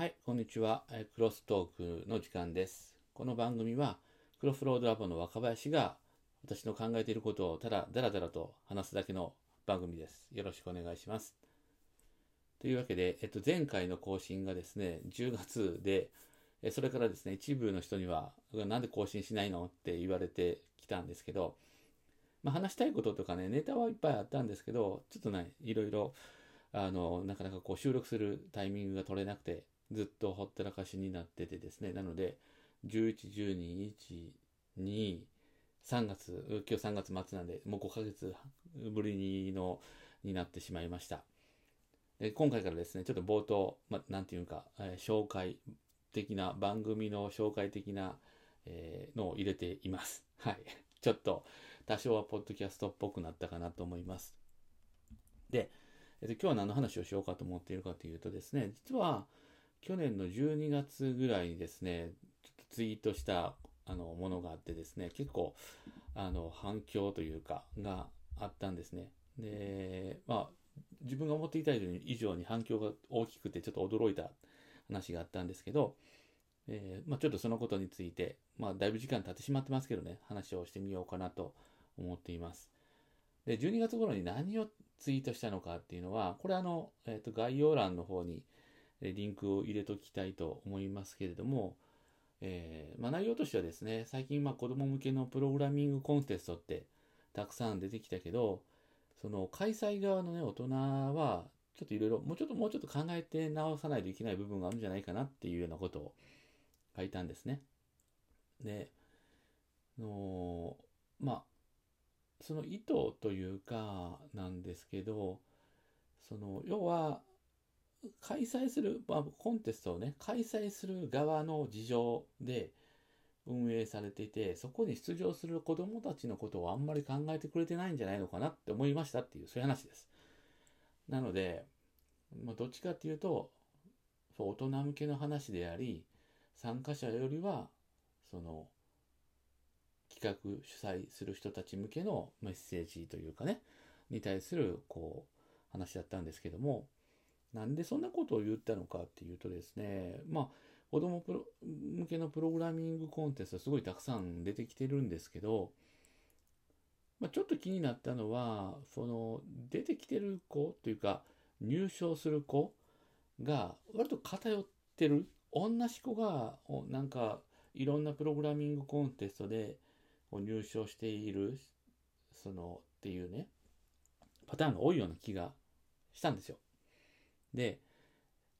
はい、こんにちは。クロストークの時間です。この番組は、クロスロードラボの若林が私の考えていることをただだらだらと話すだけの番組です。よろしくお願いします。というわけで、えっと、前回の更新がですね、10月で、それからですね、一部の人には、なんで更新しないの？って言われてきたんですけど、まあ、話したいこととかね、ネタはいっぱいあったんですけど、ちょっとね、いろいろ、あの、なかなかこう収録するタイミングが取れなくて、ずっとほったらかしになっててですね、なので、11、12、1、2、3月、今日3月末なんで、もう5ヶ月ぶりにの、になってしまいました。で今回からですね、ちょっと冒頭、ま、なんていうか、えー紹介的な、番組の紹介的な、えーのを入れています。はい。ちょっと、多少はポッドキャストっぽくなったかなと思います。で、えっと、今日は何の話をしようかと思っているかというとですね、実は、去年の12月ぐらいにですね、ちょっとツイートしたあのものがあってですね、結構あの反響というか、があったんですね。で、まあ、自分が思っていた以上に反響が大きくて、ちょっと驚いた話があったんですけど、えーまあ、ちょっとそのことについて、まあ、だいぶ時間経ってしまってますけどね、話をしてみようかなと思っています。で、12月頃に何をツイートしたのかっていうのは、これあの、えっ、と、概要欄の方にリンクを入れときたいと思いますけれども、えーまあ、内容としてはですね、最近まあ子供向けのプログラミングコンテストってたくさん出てきたけど、その開催側のね、大人は、ちょっといろいろ、もうちょっともうちょっと考えて直さないといけない部分があるんじゃないかなっていうようなことを書いたんですね。で、のまあ、その意図というかなんですけど、その要は開催する、まあ、コンテストをね、開催する側の事情で運営されていて、そこに出場する子供たちのことをあんまり考えてくれてないんじゃないのかなって思いましたっていう、そういう話です。なので、まあ、どっちかっていうと、大人向けの話であり、参加者よりは、その、企画主催する人たち向けのメッセージというかね、に対する、こう、話だったんですけども、なんでそんなことを言ったのかっていうとですね、まあ、子供プロ向けのプログラミングコンテストすごいたくさん出てきてるんですけど、まあ、ちょっと気になったのは、その出てきてる子というか、入賞する子が割と偏ってる。同じ子が、なんか、いろんなプログラミングコンテストで入賞している、その、っていうね、パターンが多いような気がしたんですよ。で、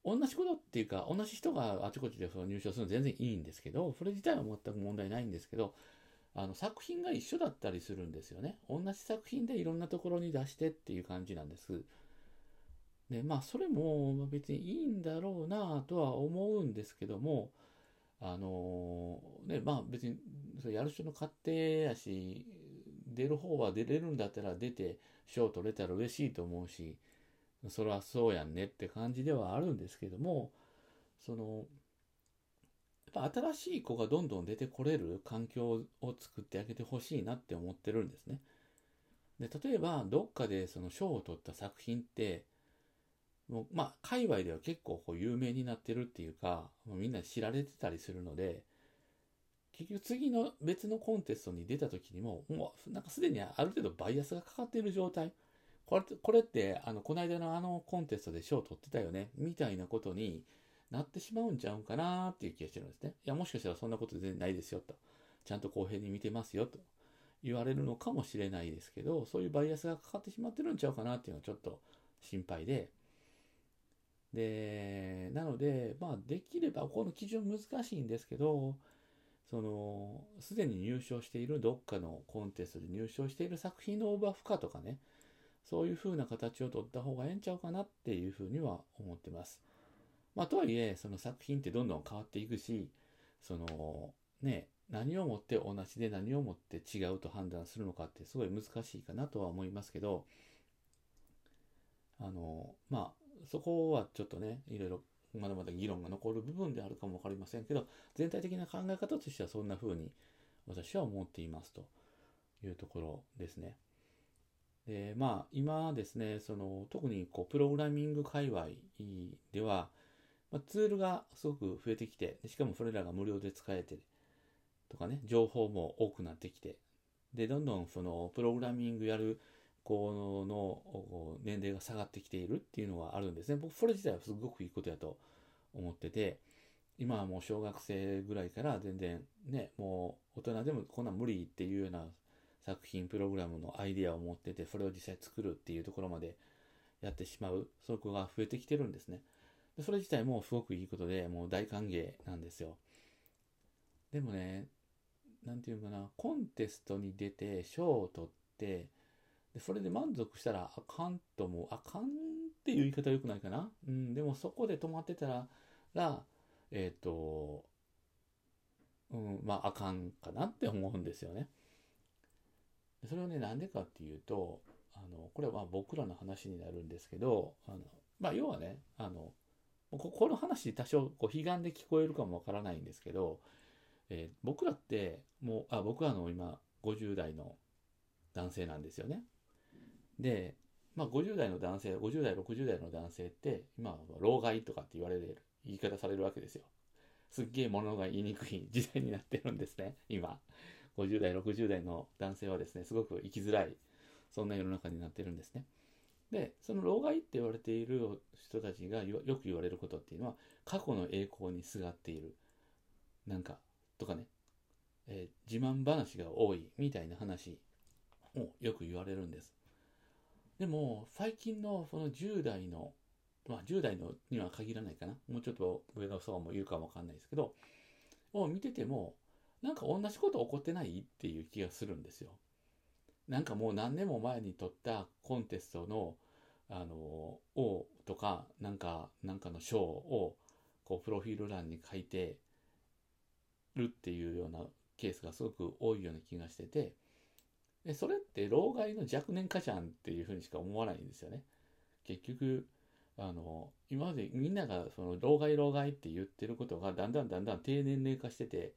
同じことっていうか、同じ人があちこちでその入賞するの全然いいんですけど、それ自体は全く問題ないんですけど、あの作品が一緒だったりするんですよね。同じ作品でいろんなところに出してっていう感じなんです。で、まあ、それも別にいいんだろうなとは思うんですけども、あのね、まあ別に、それやる人の勝手やし、出る方は出れるんだったら出て、賞取れたら嬉しいと思うし、それはそうやんねって感じではあるんですけども、その、やっぱ新しい子がどんどん出てこれる環境を作ってあげてほしいなって思ってるんですね。で、例えば、どっかでその賞を取った作品って、もうまあ、界隈では結構こう有名になってるっていうか、もうみんな知られてたりするので、結局次の別のコンテストに出た時にも、もうなんかすでにある程度バイアスがかかっている状態。これこれって、あの、この間のあのコンテストで賞取ってたよね、みたいなことになってしまうんちゃうかなっていう気がしてるんですね。いや、もしかしたらそんなこと全然ないですよと。ちゃんと公平に見てますよと言われるのかもしれないですけど、そういうバイアスがかかってしまってるんちゃうかなっていうのはちょっと心配で。で、なので、まあ、できれば、この基準難しいんですけど、その、すでに入賞しているどっかのコンテストで入賞している作品のオーバー負荷とかね、そういう風な形を取った方がええんちゃうかなっていうふうには思ってます。まあ、とはいえ、その作品ってどんどん変わっていくし、その、ね、何をもって同じで何をもって違うと判断するのかってすごい難しいかなとは思いますけど、あの、まあ、そこはちょっとね、いろいろまだまだ議論が残る部分であるかもわかりませんけど、全体的な考え方としてはそんな風に私は思っていますというところですね。で、まあ今ですね、その特にこうプログラミング界隈では、まあ、ツールがすごく増えてきて、しかもそれらが無料で使えて、とかね、情報も多くなってきて、で、どんどんそのプログラミングやる子の年齢が下がってきているっていうのはあるんですね。僕、それ自体はすごくいいことやと思ってて、今はもう小学生ぐらいから全然ね、もう大人でもこんな無理っていうような作品、プログラムのアイデアを持ってて、それを実際作るっていうところまでやってしまう、そこが増えてきてるんですね。でそれ自体もすごくいいことで、もう大歓迎なんですよ。でもね、なんていうかな、コンテストに出て賞を取って、でそれで満足したらあかんとも、あかんっていう言い方は良くないかな。うん、でもそこで止まってたら、らえっ、ー、と、うん、まああかんかなって思うんですよね。それはね、なんでかっていうと、あの、これは僕らの話になるんですけど、あの、まあ要はね、あの、この話多少こう悲願で聞こえるかもわからないんですけど、えー、僕らってもう、あ、僕はの今50代の男性なんですよね。で、まあ50代の男性、50代、60代の男性って、今、老害とかって言われる、言い方されるわけですよ。すっげえ物が言いにくい時代になってるんですね、今。50代、60代の男性はですね、すごく生きづらい、そんな世の中になってるんですね。で、その老害って言われている人たちがよく言われることっていうのは、過去の栄光にすがっている。なんか、とかね、えー、自慢話が多いみたいな話をよく言われるんです。でも、最近のその10代の、まあ10代のには限らないかな。もうちょっと上の層もいるかもわかんないですけど、を見てても、なんか同じこと起こってない？っていう気がするんですよ。なんかもう何年も前に撮ったコンテストの、あの、王とか、なんか、なんかの賞を、こう、プロフィール欄に書いてるっていうようなケースがすごく多いような気がしてて、でそれって老害の若年化じゃんっていうふうにしか思わないんですよね。結局、あの、今までみんながその老害老害って言ってることがだんだんだんだん低年齢化してて、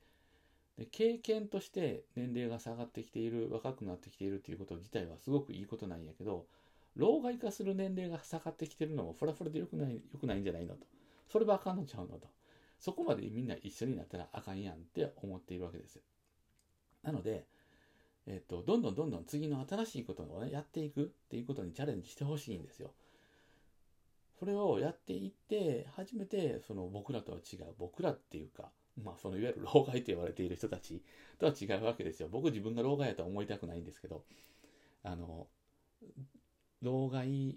で経験として年齢が下がってきている若くなってきているということ自体はすごくいいことなんやけど老害化する年齢が下がってきてるのもフラフラでよくないよくないんじゃないのと。それはあかんのちゃうのと。そこまでみんな一緒になったらあかんやんって思っているわけですなので、えっ、とどんどんどんどん次の新しいことを、ね、やっていくっていうことにチャレンジしてほしいんですよ。それをやっていって初めてその僕らとは違う僕らっていうかまあ、そのいわゆる老害と言われている人たちとは違うわけですよ。僕自分が老害やとは思いたくないんですけど、あの、老害っ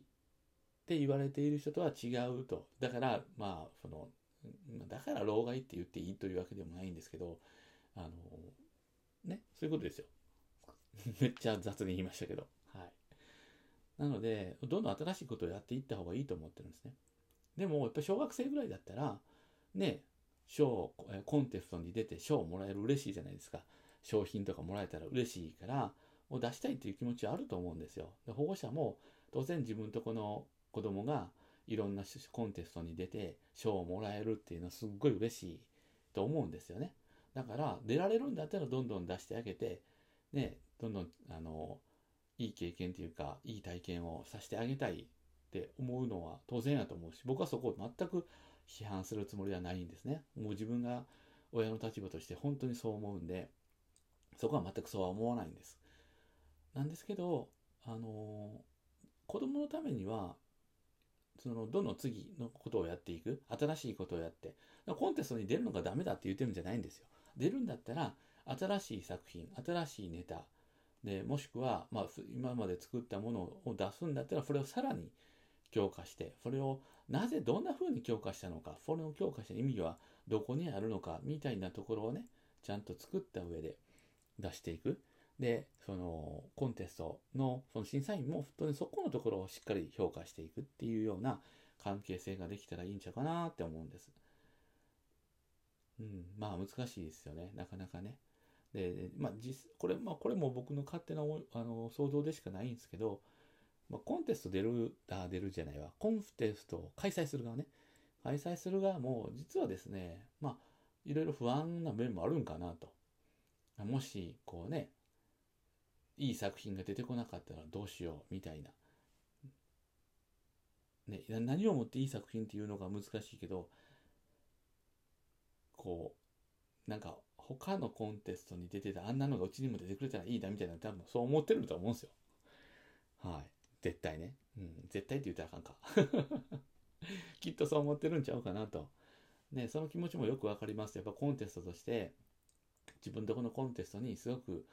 て言われている人とは違うと。だから、まあ、その、だから老害って言っていいというわけでもないんですけど、あの、ね、そういうことですよ。めっちゃ雑に言いましたけど。はい。なので、どんどん新しいことをやっていった方がいいと思ってるんですね。でも、やっぱ小学生ぐらいだったら、ね、賞、コンテストに出て賞をもらえる嬉しいじゃないですか。商品とかもらえたら嬉しいから、もう出したいっていう気持ちはあると思うんですよ。で保護者も当然自分とこの子供がいろんなコンテストに出て賞をもらえるっていうのはすっごい嬉しいと思うんですよね。だから出られるんだったらどんどん出してあげて、ね、どんどんあのいい経験というかいい体験をさせてあげたいって思うのは当然やと思うし僕はそこを全く批判するつもりはないんですね。もう自分が親の立場として本当にそう思うんで、そこは全くそうは思わないんです。なんですけど、あのー、子供のためには、その、どの次のことをやっていく、新しいことをやって、コンテストに出るのがダメだって言ってるんじゃないんですよ。出るんだったら、新しい作品、新しいネタ、で、もしくは、まあ、今まで作ったものを出すんだったら、それをさらに強化して、それをなぜどんな風に強化したのか、それを強化した意味はどこにあるのか、みたいなところをね、ちゃんと作った上で出していく。で、そのコンテストのその審査員も本当にそこのところをしっかり評価していくっていうような関係性ができたらいいんちゃうかなって思うんです。うん、まあ難しいですよね、なかなかね。で、まあ実、これ、まあこれも僕の勝手なあの想像でしかないんですけど、まあ、コンテスト出る、あ、出るじゃないわ。コンテストを開催する側ね。開催する側も、実はですね、まあ、いろいろ不安な面もあるんかなと。もし、こうね、いい作品が出てこなかったらどうしよう、みたいな。ね、何をもっていい作品っていうのが難しいけど、こう、なんか他のコンテストに出てたあんなのがうちにも出てくれたらいいなみたいな多分そう思ってると思うんですよ。はい。絶対ね。うん。絶対って言ったらあかんか。きっとそう思ってるんちゃうかなと。ね、その気持ちもよくわかります。やっぱコンテストとして、自分とこのコンテストにすごく、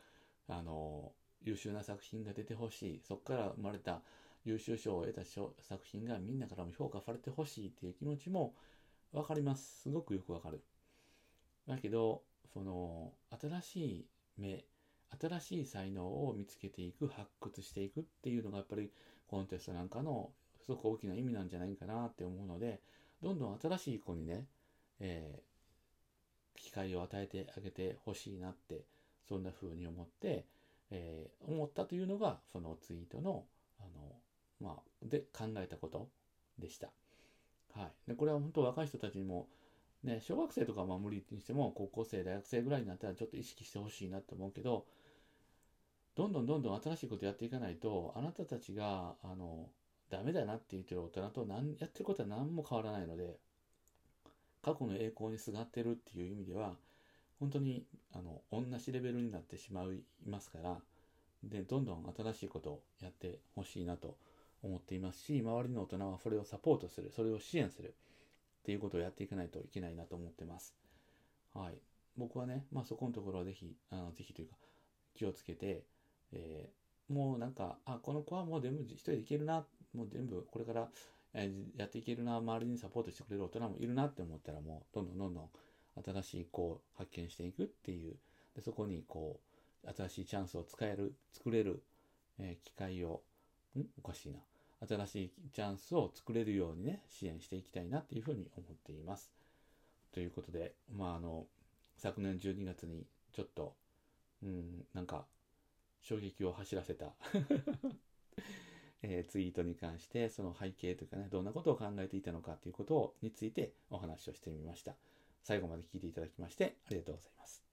あの、優秀な作品が出てほしい。そこから生まれた優秀賞を得た作品がみんなからも評価されてほしいっていう気持ちもわかります。すごくよくわかる。だけど、その、新しい目、新しい才能を見つけていく、発掘していくっていうのがやっぱりコンテストなんかのすごく大きな意味なんじゃないかなって思うので、どんどん新しい子にね、えー、機会を与えてあげてほしいなって、そんな風に思って、えー、思ったというのが、そのツイートの、あの、まあ、で考えたことでした。はい。で、これは本当若い人たちにも、ね、小学生とかは無理にしても、高校生、大学生ぐらいになったらちょっと意識してほしいなと思うけど、どんどんどんどん新しいことやっていかないと、あなたたちが、あの、ダメだなって言ってる大人と何やってることは何も変わらないので、過去の栄光にすがってるっていう意味では、本当に、あの、同じレベルになってしまいますから、で、どんどん新しいことをやってほしいなと思っていますし、周りの大人はそれをサポートする、それを支援するっていうことをやっていかないといけないなと思ってます。はい。僕はね、まあそこのところはぜひ、あのぜひというか、気をつけて、えー、もうなんか、あ、この子はもう全部一人でいけるな、もう全部これから、えー、やっていけるな、周りにサポートしてくれる大人もいるなって思ったらもう、どんどんどんどん新しい子を発見していくっていう、でそこにこう、新しいチャンスを使える、作れる、えー、機会を、ん？おかしいな。新しいチャンスを作れるようにね、支援していきたいなっていうふうに思っています。ということで、まああの、昨年12月にちょっと、うん、なんか、衝撃を走らせた えー、ツイートに関して、その背景というかね、どんなことを考えていたのかということをについてお話をしてみました。最後まで聞いていただきましてありがとうございます。